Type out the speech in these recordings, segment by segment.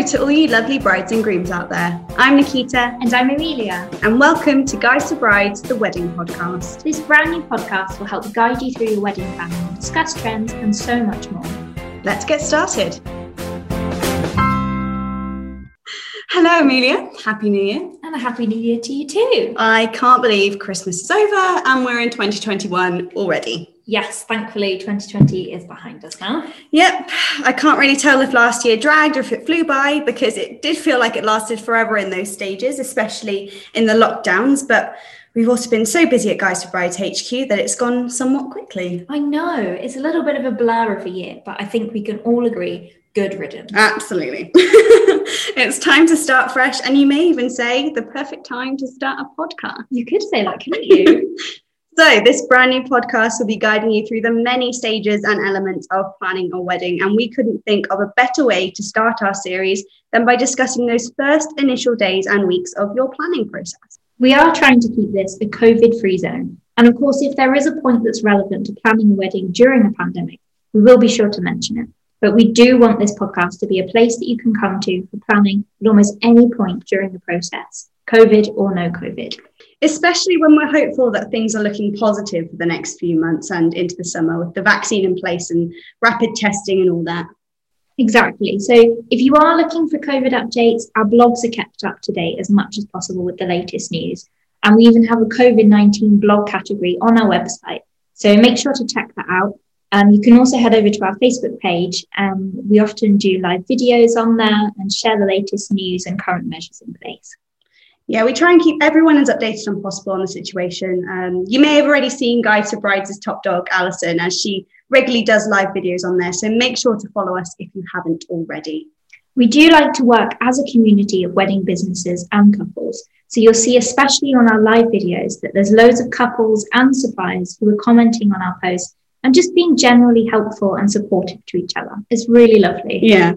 Hello to all you lovely brides and grooms out there. I'm Nikita. And I'm Amelia. And welcome to Guides for Brides, the wedding podcast. This brand new podcast will help guide you through your wedding planning, discuss trends, and so much more. Let's get started. Hello, Amelia. Happy New Year. And a Happy New Year to you too. I can't believe Christmas is over and we're in 2021 already. Yes, thankfully 2020 is behind us now. Yep. I can't really tell if last year dragged or if it flew by because it did feel like it lasted forever in those stages, especially in the lockdowns. But we've also been so busy at Guides for Brides HQ that it's gone somewhat quickly. I know it's a little bit of a blur of a year, but I think we can all agree good riddance. Absolutely. it's time to start fresh. And you may even say the perfect time to start a podcast. You could say that, couldn't you? So, this brand new podcast will be guiding you through the many stages and elements of planning a wedding. And we couldn't think of a better way to start our series than by discussing those first initial days and weeks of your planning process. We are trying to keep this a COVID free zone. And of course, if there is a point that's relevant to planning a wedding during a pandemic, we will be sure to mention it. But we do want this podcast to be a place that you can come to for planning at almost any point during the process, COVID or no COVID especially when we're hopeful that things are looking positive for the next few months and into the summer with the vaccine in place and rapid testing and all that. Exactly. So, if you are looking for COVID updates, our blogs are kept up to date as much as possible with the latest news. And we even have a COVID 19 blog category on our website. So, make sure to check that out. Um, you can also head over to our Facebook page. Um, we often do live videos on there and share the latest news and current measures in place yeah, we try and keep everyone as updated as possible on the situation. Um, you may have already seen Guides for Brides' top dog, Alison, as she regularly does live videos on there. So make sure to follow us if you haven't already. We do like to work as a community of wedding businesses and couples. So you'll see, especially on our live videos, that there's loads of couples and suppliers who are commenting on our posts and just being generally helpful and supportive to each other. It's really lovely. Yeah.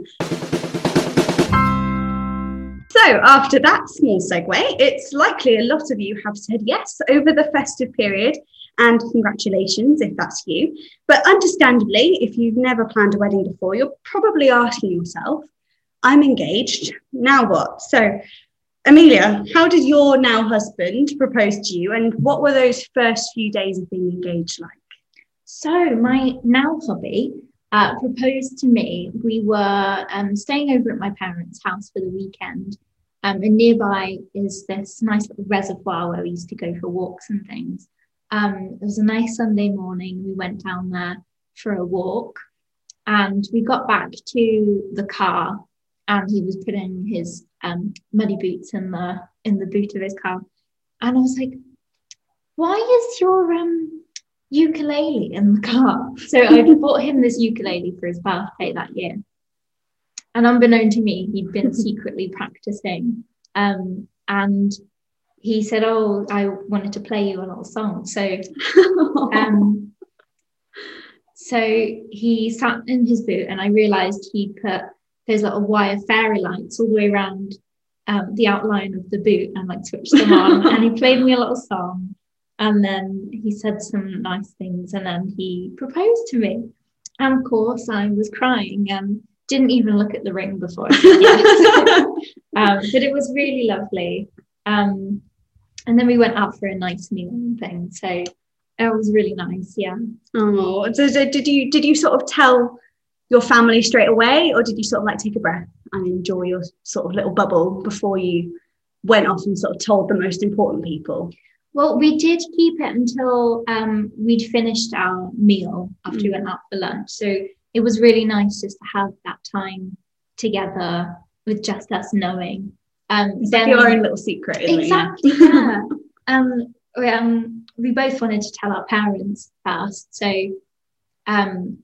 So, after that small segue, it's likely a lot of you have said yes over the festive period, and congratulations if that's you. But understandably, if you've never planned a wedding before, you're probably asking yourself, I'm engaged, now what? So, Amelia, how did your now husband propose to you, and what were those first few days of being engaged like? So, my now hubby uh, proposed to me. We were um, staying over at my parents' house for the weekend, um, and nearby is this nice little reservoir where we used to go for walks and things. Um, it was a nice Sunday morning. We went down there for a walk and we got back to the car and he was putting his um, muddy boots in the in the boot of his car. And I was like, why is your um, ukulele in the car? So I bought him this ukulele for his birthday that year. And unbeknown to me, he'd been secretly practicing. Um, and he said, Oh, I wanted to play you a little song. So, um, so he sat in his boot, and I realized he'd put those little wire fairy lights all the way around um, the outline of the boot and like switched them on. and he played me a little song. And then he said some nice things, and then he proposed to me. And of course, I was crying. And didn't even look at the ring before. um, but it was really lovely. Um, and then we went out for a nice meal and thing. So it was really nice. Yeah. Oh, so, so did you did you sort of tell your family straight away, or did you sort of like take a breath and enjoy your sort of little bubble before you went off and sort of told the most important people? Well, we did keep it until um, we'd finished our meal after mm. we went out for lunch. So it was really nice just to have that time together with just us knowing. Um, it's then, like your own little secret, exactly. yeah. um, we, um, we both wanted to tell our parents first, so um,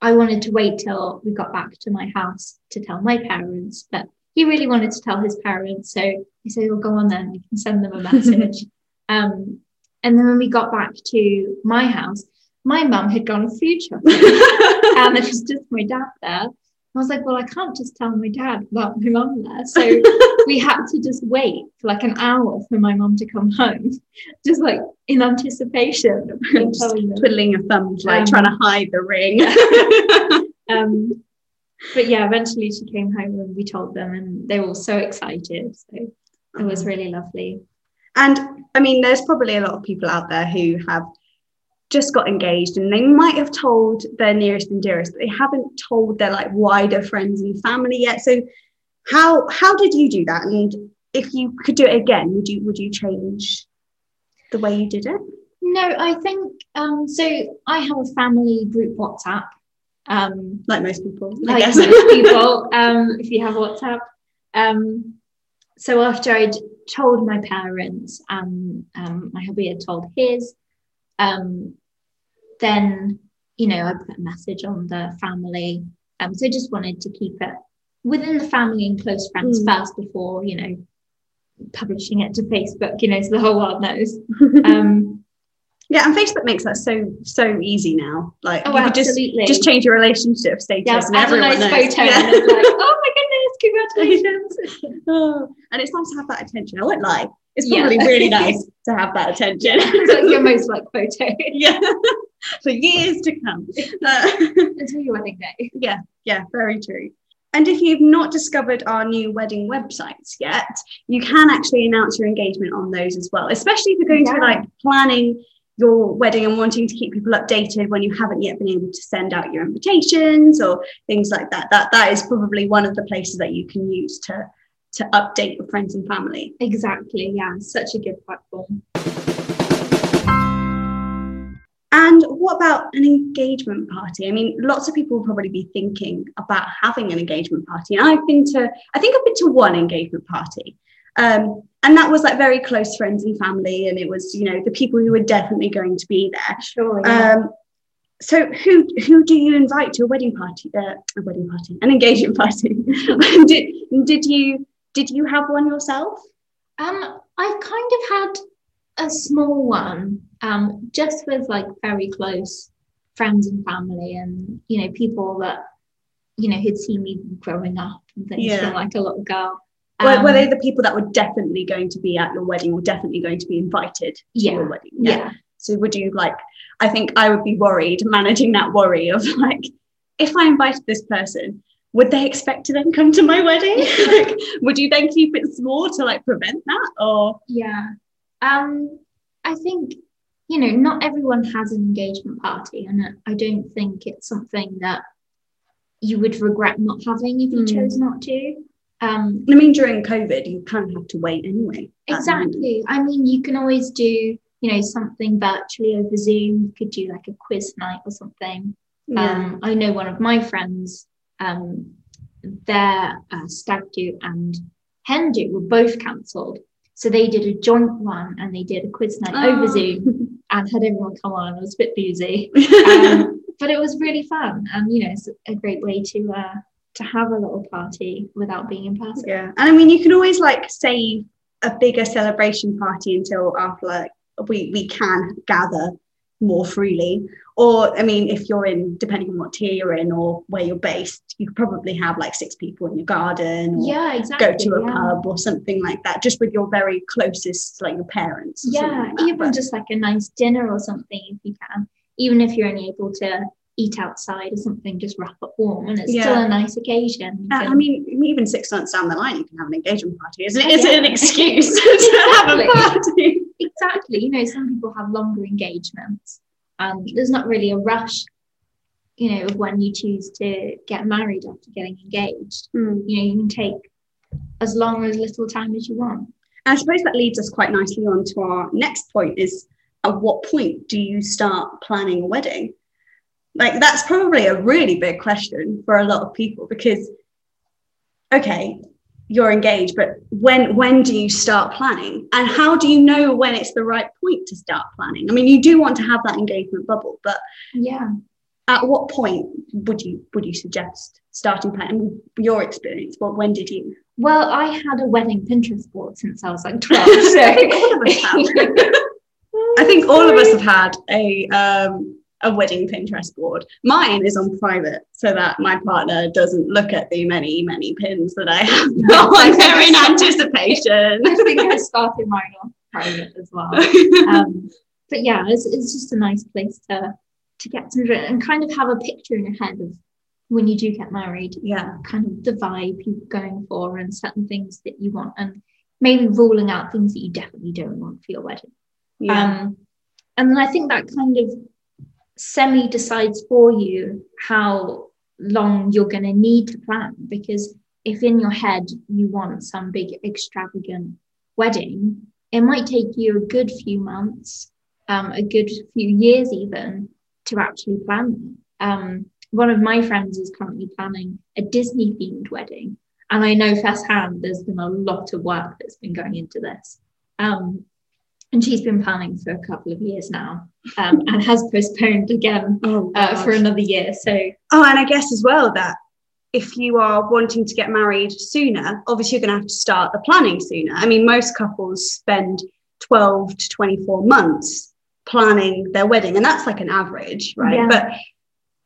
I wanted to wait till we got back to my house to tell my parents, but he really wanted to tell his parents, so he said, "Well, go on then. You can send them a message." um, and then when we got back to my house, my mum had gone food shopping and it was just my dad there. I was like, well, I can't just tell my dad about my mum there. So we had to just wait for like an hour for my mum to come home, just like in anticipation of twiddling your thumbs, like um, trying to hide the ring. um, but yeah, eventually she came home and we told them, and they were all so excited. So it was Mm-hmm. really lovely. And I mean, there's probably a lot of people out there who have just got engaged and they might have told their nearest and dearest, but they haven't told their like wider friends and family yet. So how how did you do that? And if you could do it again, would you would you change the way you did it? No, I think um, so. I have a family group WhatsApp. Um, Like most people, I like guess. most people, um, if you have WhatsApp. Um, so after I'd told my parents and um, my hubby had told his, um, then you know I put a message on the family. Um, so I just wanted to keep it within the family and close friends Mm. first before you know publishing it to Facebook. You know, so the whole world knows. Um, yeah, and Facebook makes that so so easy now. Like oh, you could just absolutely. just change your relationship status yeah, and add a everyone nice knows. photo Yeah. and it's like, oh my goodness, congratulations. Oh, and it's nice to have that attention. I won't lie. It's Yeah. probably really nice to have that attention. it's like your most like photo yeah, for years to come. Uh, until your wedding day. yeah, yeah, very true. And if you've not discovered our new wedding websites yet, you can actually announce your engagement on those as well, especially if you're going to Yeah. like planning your wedding and wanting to keep people updated when you haven't yet been able to send out your invitations or things like that. That that is probably one of the places that you can use to to update your friends and family. Exactly. Yeah, such a good platform. And what about an engagement party? I mean, lots of people will probably be thinking about having an engagement party. And I've been to, I think I've been to one engagement party. Um, and that was like very close friends and family. And it was, you know, the people who were definitely going to be there. Sure. Um, so who who do you invite to a wedding party? Uh, a wedding party, an engagement party. did did you did you have one yourself? um, I've kind of had a small one, um, just with like very close friends and family, and you know people that you know who'd seen me growing up and things Yeah. like a little girl. were, were Um, they the people that were definitely going to be at your wedding or definitely going to be invited to Yeah. your wedding? yeah. So would you like? I think I would be worried managing that worry of like, if I invited this person, would they expect to then come to my wedding? like, would you then keep it small to like prevent that? Or Yeah. Um, I think, you know, not everyone has an engagement party, and I don't think it's something that you would regret not having if you Mm. chose not to. Um, I mean, during COVID, you kind of have to wait anyway. exactly. I mean, you can always do, you know, something virtually over Zoom. You could do like a quiz night or something. Yeah. Um, I know one of my friends, um, their uh, stag do and hen do were both cancelled. So they did a joint one and they did a quiz night over Oh. Zoom and had everyone come on. It was a bit boozy, um, but it was really fun. And you know, it's a great way to uh, to have a little party without being in person. yeah. And I mean, you can always like save a bigger celebration party until after like we we can gather more freely. Or I mean, if you're in, depending on what tier you're in or where you're based, you could probably have like six people in your garden. Or Yeah, exactly. go to a yeah. pub or something like that, just with your very closest, like your parents. Yeah, like even But- just like a nice dinner or something if you can. Even if you're only able to eat outside or something, just wrap up warm and it's still a nice occasion. Uh, I mean, even six months down the line, you can have an engagement party. Isn't it? Oh, it an excuse to have a party? exactly. You know, some people have longer engagements. Um, there's not really a rush, you know, of when you choose to get married after getting engaged. Hmm. You know, you can take as long or as little time as you want. And I suppose that leads us quite nicely on to our next point: is at what point do you start planning a wedding? Like that's probably a really big question for a lot of people because, okay, you're engaged, but when when do you start planning, and how do you know when it's the right point to start planning? I mean, you do want to have that engagement bubble, but Yeah. at what point would you would you suggest starting planning? Your experience, well, when did you? Well, I had a wedding Pinterest board since I was like 12. I think all of us have. I think all of us have had a um, a wedding Pinterest board. Mine is on private, so that my partner doesn't look at the many many pins that I have on there in anticipation. I think I started mine off private as well. Um, but yeah, it's, it's just a nice place to to get to and kind of have a picture in your head of when you do get married, Yeah. kind of the vibe you're going for and certain things that you want, and maybe ruling out things that you definitely don't want for your wedding. Yeah. Um, and then I think that kind of semi decides for you how long you're going to need to plan. Because if in your head you want some big extravagant wedding, it might take you a good few months, um, a good few years even, to actually plan. Um, one of my friends is currently planning a Disney themed wedding. And I know firsthand there's been a lot of work that's been going into this. Um, and she's been planning for a couple of years now um, and has postponed again oh, uh, for another year. So, Oh, and I guess as well that if you are wanting to get married sooner, obviously you're going to have to start the planning sooner. I mean, most couples spend 12 to 24 months planning their wedding, and that's like an average, right? Yeah. But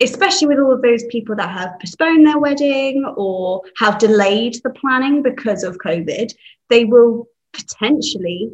especially with all of those people that have postponed their wedding or have delayed the planning because of COVID, they will potentially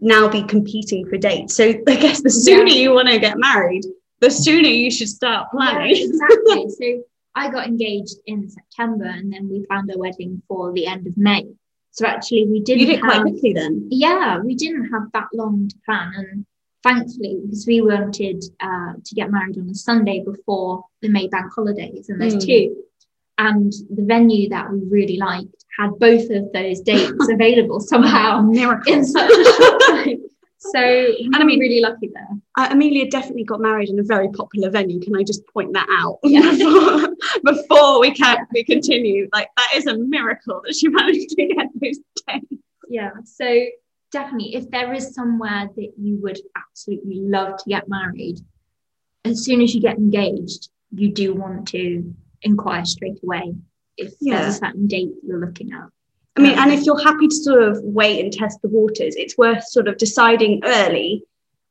now be competing for dates. So I guess the sooner you want to get married, the sooner you should start planning. Yeah, exactly. so, I got engaged in September and then we planned our wedding for the end of May. So, actually, we didn't you did quite quickly then. yeah, we didn't have that long to plan. And thankfully, because we wanted uh, to get married on a Sunday before the May bank holidays, and there's Mm. two. And the venue that we really liked had both of those dates available somehow Miracle. in such a short time. So, and I mean- really lucky there. Uh, Amelia definitely got married in a very popular venue. Can I just point that out Yeah. before, before we can we continue? Like that is a miracle that she managed to get those dates. Yeah. So, definitely, if there is somewhere that you would absolutely love to get married, as soon as you get engaged, you do want to inquire straight away if Yeah. there's a certain date you're looking at. I mean, and if you're happy to sort of wait and test the waters, it's worth sort of deciding early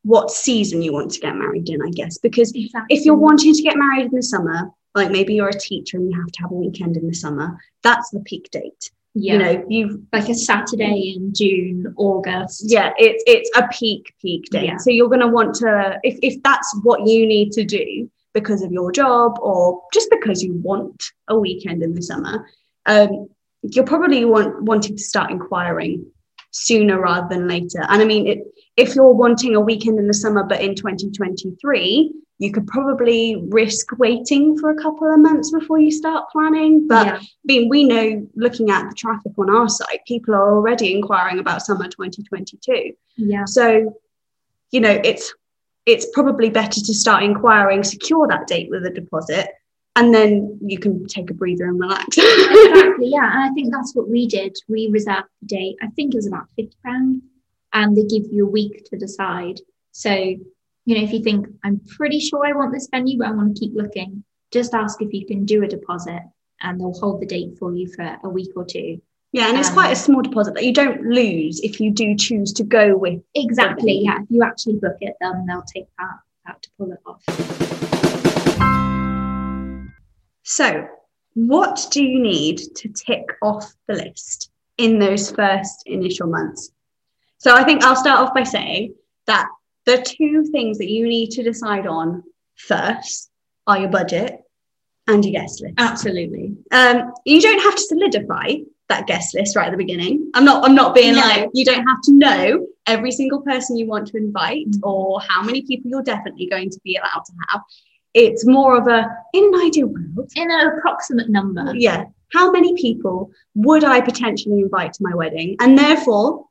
what season you want to get married in, I guess. Because Exactly. if you're wanting to get married in the summer, like maybe you're a teacher and you have to have a weekend in the summer, that's the peak date. yeah. You know, you've like a Saturday in June, August. yeah it's it's a peak peak date Yeah. so you're going to want to if, if that's what you need to do because of your job or just because you want a weekend in the summer um, you're probably want, wanting to start inquiring sooner rather than later and i mean it, if you're wanting a weekend in the summer but in 2023 you could probably risk waiting for a couple of months before you start planning but Yeah. I mean, we know looking at the traffic on our site, people are already inquiring about summer 2022. Yeah. So, you know, it's it's probably better to start inquiring, secure that date with a deposit, and then you can take a breather and relax. exactly. Yeah. And I think that's what we did. We reserved the date. I think it was about fifty pound, and they give you a week to decide. So, you know, if you think I'm pretty sure I want this venue, but I want to keep looking, just ask if you can do a deposit, and they'll hold the date for you for a week or two. Yeah, and it's Um, quite a small deposit that you don't lose if you do choose to go with. Exactly. Yeah. If you actually book it, then they'll take that that to pull it off. So, what do you need to tick off the list in those first initial months? So, I think I'll start off by saying that the two things that you need to decide on first are your budget and your guest list. Absolutely. Um, you don't have to solidify that guest list right at the beginning. I'm not. I'm not being No. like you don't have to know every single person you want to invite Mhm. or how many people you're definitely going to be allowed to have. It's more of a in an ideal world. In an approximate number. Yeah, how many people would I potentially invite to my wedding, and therefore,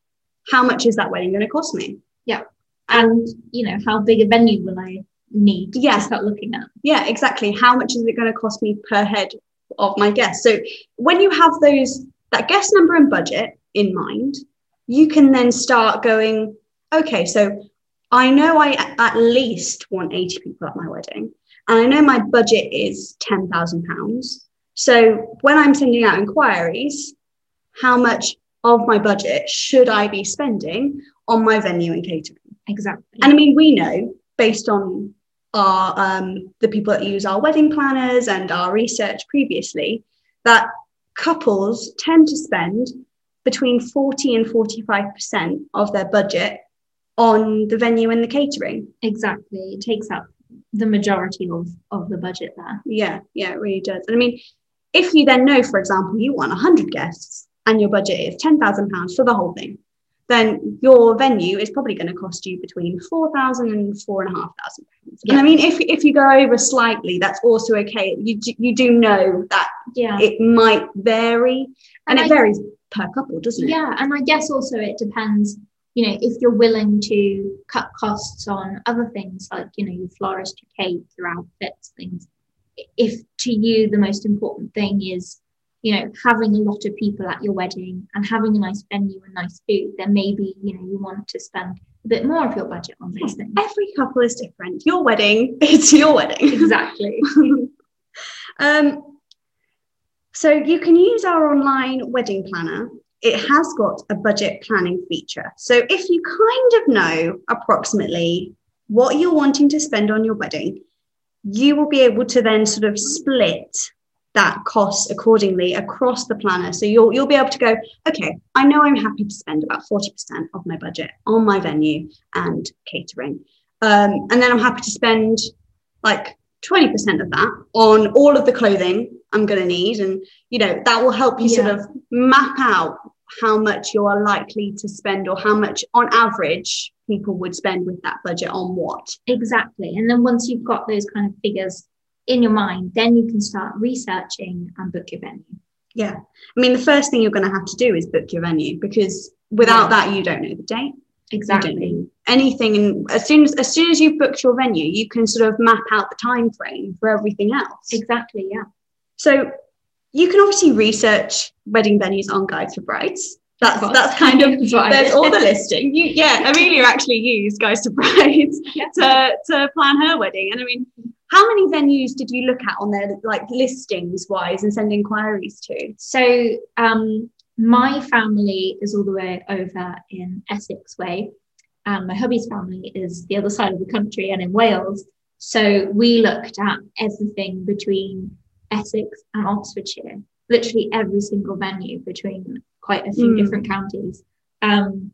how much is that wedding going to cost me? Yeah. And you know how big a venue will i need Yeah. to start looking at Yeah, exactly. How much is it going to cost me per head of my guests? So when you have those that guest number and budget in mind, you can then start going, okay, so I know I at least want 80 people at my wedding, and I know my budget is £10,000. So when I'm sending out inquiries, how much of my budget should I be spending on my venue and catering? exactly And I mean, we know based on our um, the people that use our wedding planners and our research previously that couples tend to spend between 40 and 45 percent of their budget on the venue and the catering. exactly it takes up the majority of of the budget there. Yeah, yeah, it really does. And I mean, if you then know, for example, you want 100 guests and your budget is £10,000 for the whole thing, then your venue is probably going to cost you between 4,000 and 4,500 pounds. Yeah. And I mean, if, if you go over slightly, that's also okay. You, you do know that yeah. it might vary and, and it I, varies per couple, doesn't it? Yeah. And I guess also it depends, you know, if you're willing to cut costs on other things like, you know, your florist, your cake, your outfits, things. If to you the most important thing is you know, having a lot of people at your wedding and having a nice venue and nice food, then maybe, you know, you want to spend a bit more of your budget on these things. Every couple is different. Your wedding, it's your wedding. Exactly. um, so you can use our online wedding planner. It has got a budget planning feature. So if you kind of know approximately what you're wanting to spend on your wedding, you will be able to then sort of split that cost accordingly across the planner. So you'll you'll be able to go, okay, I know I'm happy to spend about 40% of my budget on my venue and catering. Um, and then I'm happy to spend like 20% of that on all of the clothing I'm going to need. And, you know, that will help you yeah. sort of map out how much you are likely to spend or how much on average people would spend with that budget on what. Exactly. And then once you've got those kind of figures in your mind, then you can start researching and book your venue. Yeah. I mean, the first thing you're going to have to do is book your venue because without that, you don't know the date. Exactly. anything. And as soon as, as soon as you've booked your venue, you can sort of map out the time frame for everything else. Exactly. Yeah. So you can obviously research wedding venues on Guides for Brides. That's that's kind of there's all the listing. You, yeah, Amelia actually used Guides for Brides yeah. to to plan her wedding, and I mean, how many venues did you look at on their like listings wise and send inquiries to? So um, my family is all the way over in Essex way, and my hubby's family is the other side of the country and in Wales. So we looked at everything between Essex and Oxfordshire, literally every single venue between quite a few mm. different counties. Um,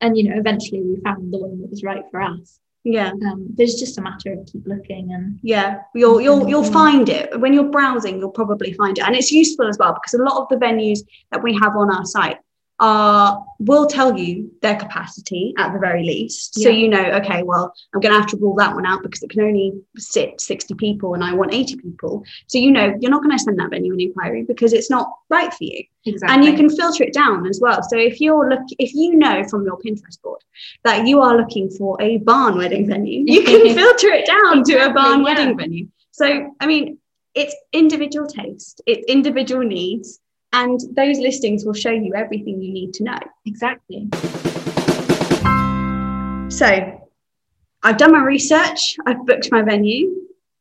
and you know, eventually we found the one that was right for us. Yeah. Um, there's just a matter of keep looking and yeah. You'll you'll you'll find it. When you're browsing you'll probably find it. And it's useful as well because a lot of the venues that we have on our site are will tell you their capacity at the very least. Yeah. So you know, okay, well, I'm going to have to rule that one out because it can only sit 60 people and I want 80 people. So you know, you're not going to send that venue an inquiry because it's not right for you. Exactly. And you can filter it down as well. So if you're look, if you know from your Pinterest board that you are looking for a barn wedding venue, you can filter it down exactly, to a barn yeah. wedding venue. So I mean, it's individual taste, it's individual needs and those listings will show you everything you need to know. Exactly. So I've done my research, I've booked my venue.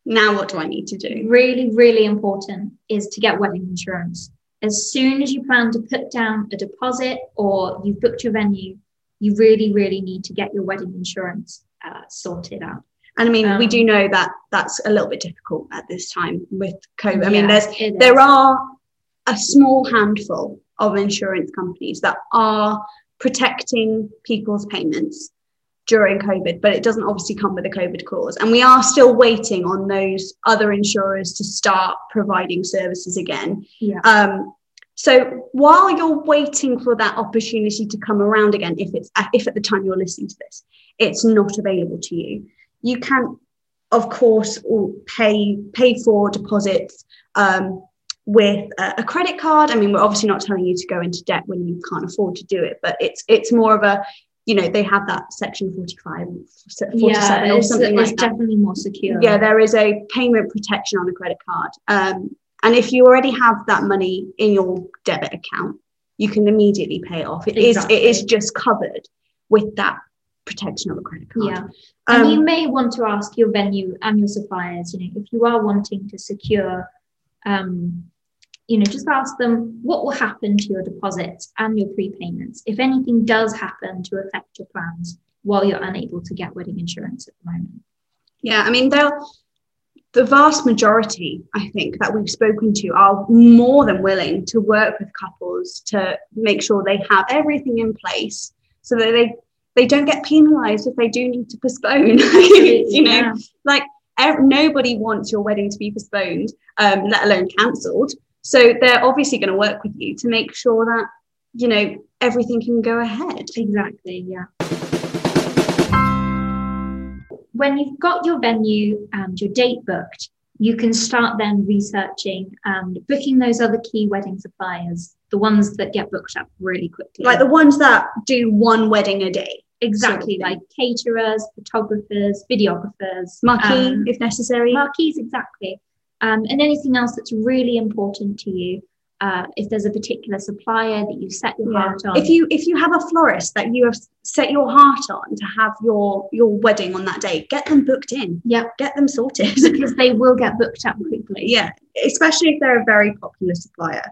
Now, what do I need to do? Really, really important is to get wedding insurance. As soon as you plan to put down a deposit or you've booked your venue, you really, really need to get your wedding insurance uh, sorted out. And I mean, um, we do know that that's a little bit difficult at this time with COVID. I mean, there's there are a small handful of insurance companies that are protecting people's payments during COVID, but it doesn't obviously come with a COVID clause. And we are still waiting on those other insurers to start providing services again. Yeah. Um, so while you're waiting for that opportunity to come around again, if it's if at the time you're listening to this, it's not available to you, you can, of course, pay pay for deposits. Um, with a, credit card. I mean, we're obviously not telling you to go into debt when you can't afford to do it, but it's it's more of a you know they have that section 45 47 yeah, or something it's, like it's definitely more secure yeah there is a payment protection on a credit card um, and if you already have that money in your debit account you can immediately pay it off It exactly. is. it is just covered with that protection of a credit card yeah and um, you may want to ask your venue and your suppliers you know if you are wanting to secure um, you know, just ask them what will happen to your deposits and your prepayments if anything does happen to affect your plans while you're unable to get wedding insurance at the moment. Yeah, I mean, they'll the vast majority, I think, that we've spoken to are more than willing to work with couples to make sure they have everything in place so that they they don't get penalized if they do need to postpone. you know, yeah. like nobody wants your wedding to be postponed, um, let alone cancelled. So they're obviously going to work with you to make sure that you know everything can go ahead. Exactly, yeah. When you've got your venue and your date booked, you can start then researching and booking those other key wedding suppliers, the ones that get booked up really quickly. Like the ones that do one wedding a day. exactly, sort of like caterers, photographers, videographers, Marquee, um, if necessary. marquees, exactly. Um, and anything else that's really important to you. Uh, if there's a particular supplier that you set your Yeah. heart on, If you if you have a florist that you have set your heart on to have your your wedding on that day, get them booked in. Yeah. Get them sorted. because they will get booked up quickly. yeah, especially if they're a very popular supplier.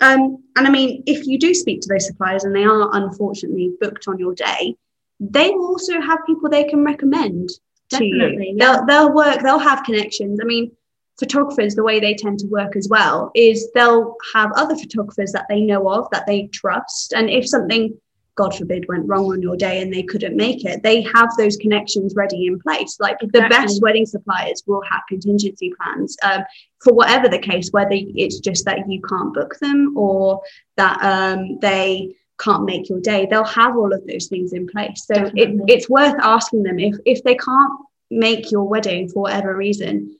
Um, and I mean, if you do speak to those suppliers and they are unfortunately booked on your day, they will also have people they can recommend to you. yeah. They'll they'll work. They'll have connections. I mean, photographers, the way they tend to work as well is they'll have other photographers that they know of that they trust, and if something God forbid went wrong on your day and they couldn't make it, they have those connections ready in place. Like the best wedding suppliers will have contingency plans um, for whatever the case, whether it's just that you can't book them or that um, they can't make your day. They'll have all of those things in place. So it, it's worth asking them if if they can't make your wedding for whatever reason.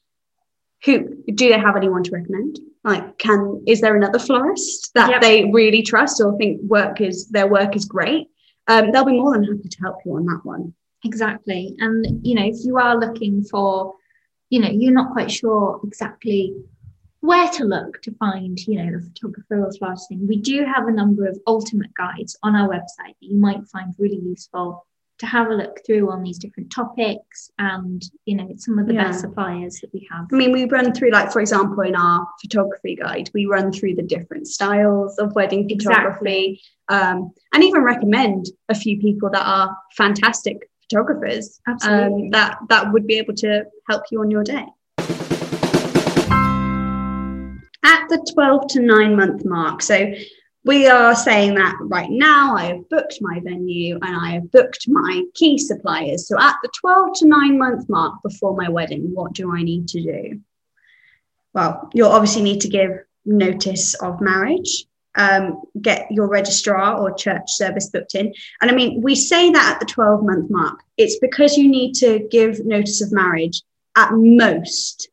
Who do they have anyone to recommend? Like, can is there another florist that Yep. they really trust or think work is their work is great? Um, they'll be more than happy to help you on that one. Exactly. And, you know, if you are looking for, you know, you're not quite sure exactly where to look to find, you know, the photographer or florist thing, we do have a number of ultimate guides on our website that you might find really useful to have a look through on these different topics and, you know, some of the Yeah. best suppliers that we have. I mean, we run through, like, for example, in our photography guide, we run through the different styles of wedding photography um, and even recommend a few people that are fantastic photographers Absolutely. um, that, that would be able to help you on your day. At the 12 to 9 month mark, so we are saying that right now I have booked my venue and I have booked my key suppliers. So at the 12 to 9 month mark before my wedding, what do I need to do? Well, you'll obviously need to give notice of marriage, um, get your registrar or church service booked in. And I mean, we say that at the 12 month mark, it's because you need to give notice of marriage at most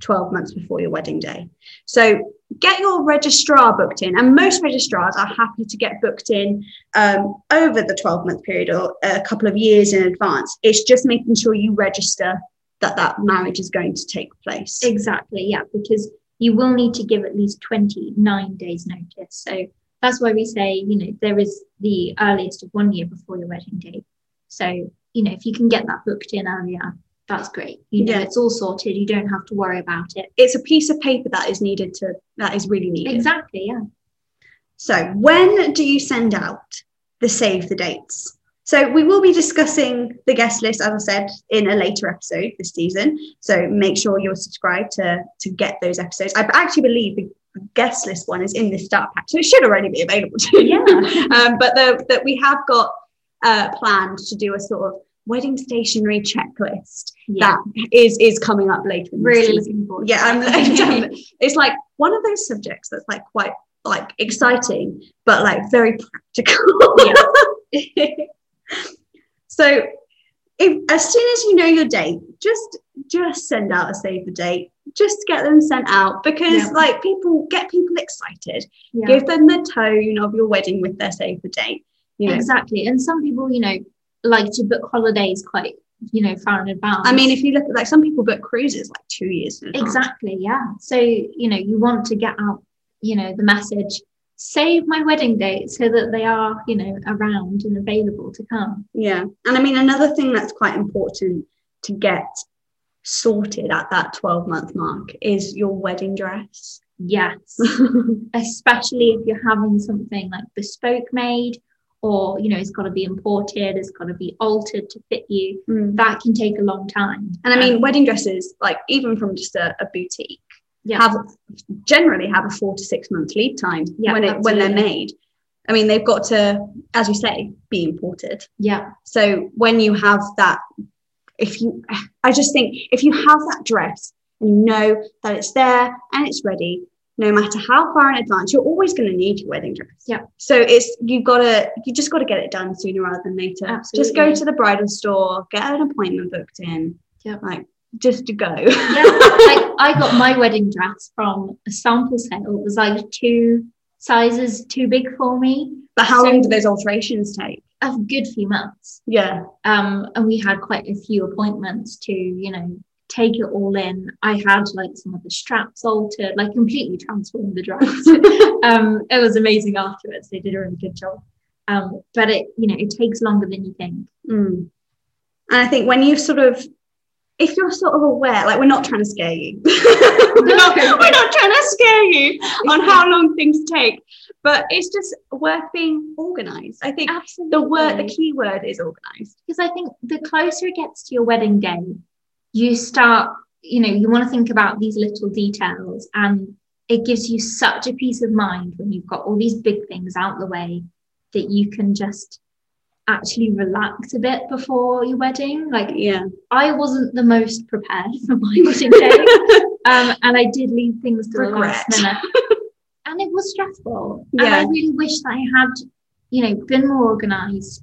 12 months before your wedding day. So get your registrar booked in, and most registrars are happy to get booked in um, over the 12 month period or a couple of years in advance. It's just making sure you register that that marriage is going to take place. Exactly, yeah, because you will need to give at least 29 days notice. So that's why we say, you know, there is the earliest of one year before your wedding date. So, you know, if you can get that booked in earlier, that's great. You know, Yeah. it's all sorted. You don't have to worry about it. It's a piece of paper that is needed to, that is really needed. Exactly, yeah. So, when do you send out the save the dates? So, we will be discussing the guest list, as I said, in a later episode this season. So, make sure you're subscribed to, to get those episodes. I actually believe the guest list one is in the start pack, so it should already be available to you. Yeah. um, but the, that we have got uh, planned to do a sort of wedding stationery checklist Yeah. that is is coming up later. Really looking forward. Yeah, I'm, it's like one of those subjects that's like quite like exciting, but like very practical. so, if as soon as you know your date, just just send out a save the date. Just get them sent out because Yeah. like people get people excited. Yeah. Give them the tone of your wedding with their save the date. You know, Exactly. And some people, you know, like to book holidays quite, you know, far in advance. I mean, if you look at like some people book cruises like two years. Exactly, yeah. So, you know, you want to get out, you know, the message, save my wedding date so that they are, you know, around and available to come. Yeah. And I mean, another thing that's quite important to get sorted at that 12 month mark is your wedding dress. Yes. Especially if you're having something like bespoke made or, you know, it's got to be imported, it's got to be altered to fit you. Mm. That can take a long time. And I mean, Um, wedding dresses, like even from just a, a boutique, Yeah. have generally have a four to six month lead time Yeah, when it when they're made. I mean, they've got to, as you say, be imported. yeah, So when you have that if you, I just think if you have that dress and you know that it's there and it's ready, no matter how far in advance, you're always going to need your wedding dress. Yeah. So it's you've got to you just got to get it done sooner rather than later. Absolutely. Just go to the bridal store, get an appointment booked in. Yeah. Like just to go. yeah, like I got my wedding dress from a sample sale. It was like two sizes too big for me. but how So- long do those alterations take? A good few months. Yeah. Um, and we had quite a few appointments to, you know, take it all in. I had like some of the straps altered, like completely transformed the dress. um, it was amazing afterwards. They did a really good job. Um, but it, you know, it takes longer than you think. Mm. And I think when you sort of, if you're sort of aware, like we're not trying to scare you, we're, not, we're not trying to scare you on how long things take, but it's just worth being organized. I think Absolutely. the word, the key word is organized. because I think the closer it gets to your wedding day, you start, you know, you want to think about these little details and it gives you such a peace of mind when you've got all these big things out the way that you can just actually relax a bit before your wedding. Like Yeah. I wasn't the most prepared for my wedding day. um, and I did leave things to the last Regret. minute. and it was stressful. And I really wish that I had, you know, been more organized,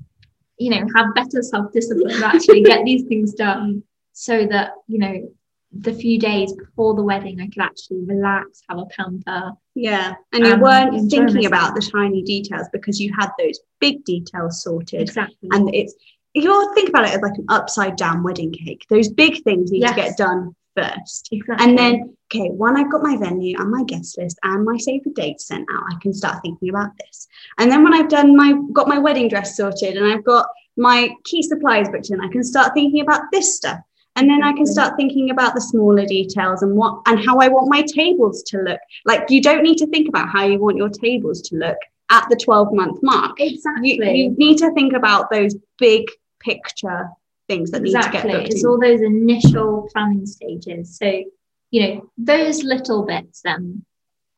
you know, had better self-discipline to actually get these things done so that, you know, the few days before the wedding I could actually relax, have a pamper. Yeah. And you Um, weren't thinking myself. about the tiny details because you had those big details sorted. Exactly. And it's, you think about it as like an upside down wedding cake, those big things need to get done first. exactly. And then, okay, when I've got my venue and my guest list and my save the date sent out, I can start thinking about this. And then when I've done my got my wedding dress sorted and I've got my key supplies booked in, I can start thinking about this stuff. And then I can start thinking about the smaller details and what and how I want my tables to look. Like you don't need to think about how you want your tables to look at the 12 month mark. exactly. You, you need to think about those big picture things that need to exactly get it's in. all those initial planning stages so you know those little bits then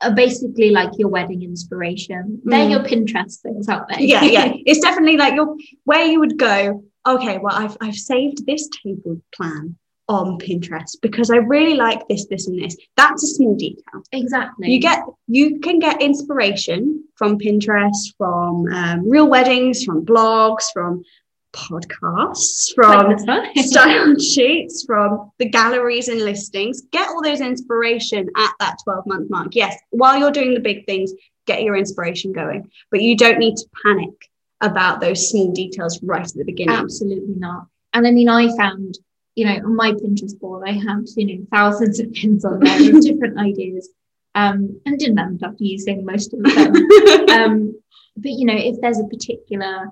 are basically like your wedding inspiration they're Mm. your pinterest things aren't they yeah, yeah. It's definitely like your where you would go. Okay, well, I've I've saved this table plan on Pinterest because I really like this, this, and this. That's a small detail. exactly You get you can get inspiration from Pinterest, from um, real weddings, from blogs, from podcasts, from style sheets, from the galleries and listings. Get all those inspiration at that 12 month mark. Yes, while you're doing the big things, get your inspiration going, but you don't need to panic about those small details right at the beginning. absolutely not and i mean i found you know on my pinterest board i had you know thousands of pins on there of different ideas um and didn't end up using most of them um, but you know, if there's a particular,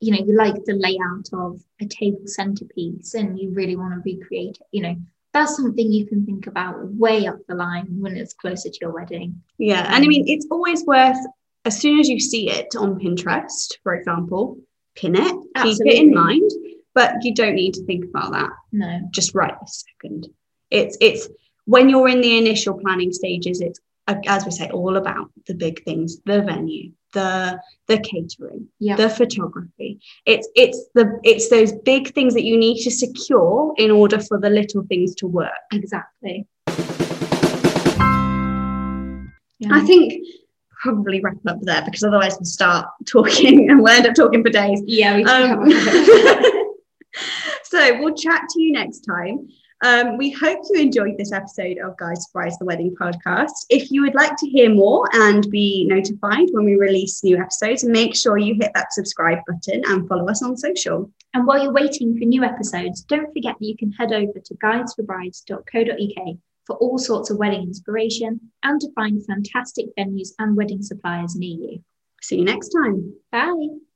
you know, you like the layout of a table centerpiece and you really want to recreate it, you know, that's something you can think about way up the line when it's closer to your wedding. Yeah, and I mean, it's always worth as soon as you see it on Pinterest, for example, pin it, keep it in mind, but you don't need to think about that No, just right this second. It's it's when you're in the initial planning stages. It's as we say, all about the big things: the venue, the the catering, yeah, the photography. It's it's the it's those big things that you need to secure in order for the little things to work. exactly. Yeah. I think probably wrap up there because otherwise we'll start talking and we'll end up talking for days. yeah, we do Um, so we'll chat to you next time. Um, we hope you enjoyed this episode of Guides for Brides the Wedding podcast. If you would like to hear more and be notified when we release new episodes, make sure you hit that subscribe button and follow us on social. And while you're waiting for new episodes, don't forget that you can head over to guidesforbrides.co.uk for all sorts of wedding inspiration and to find fantastic venues and wedding suppliers near you. See you next time. Bye.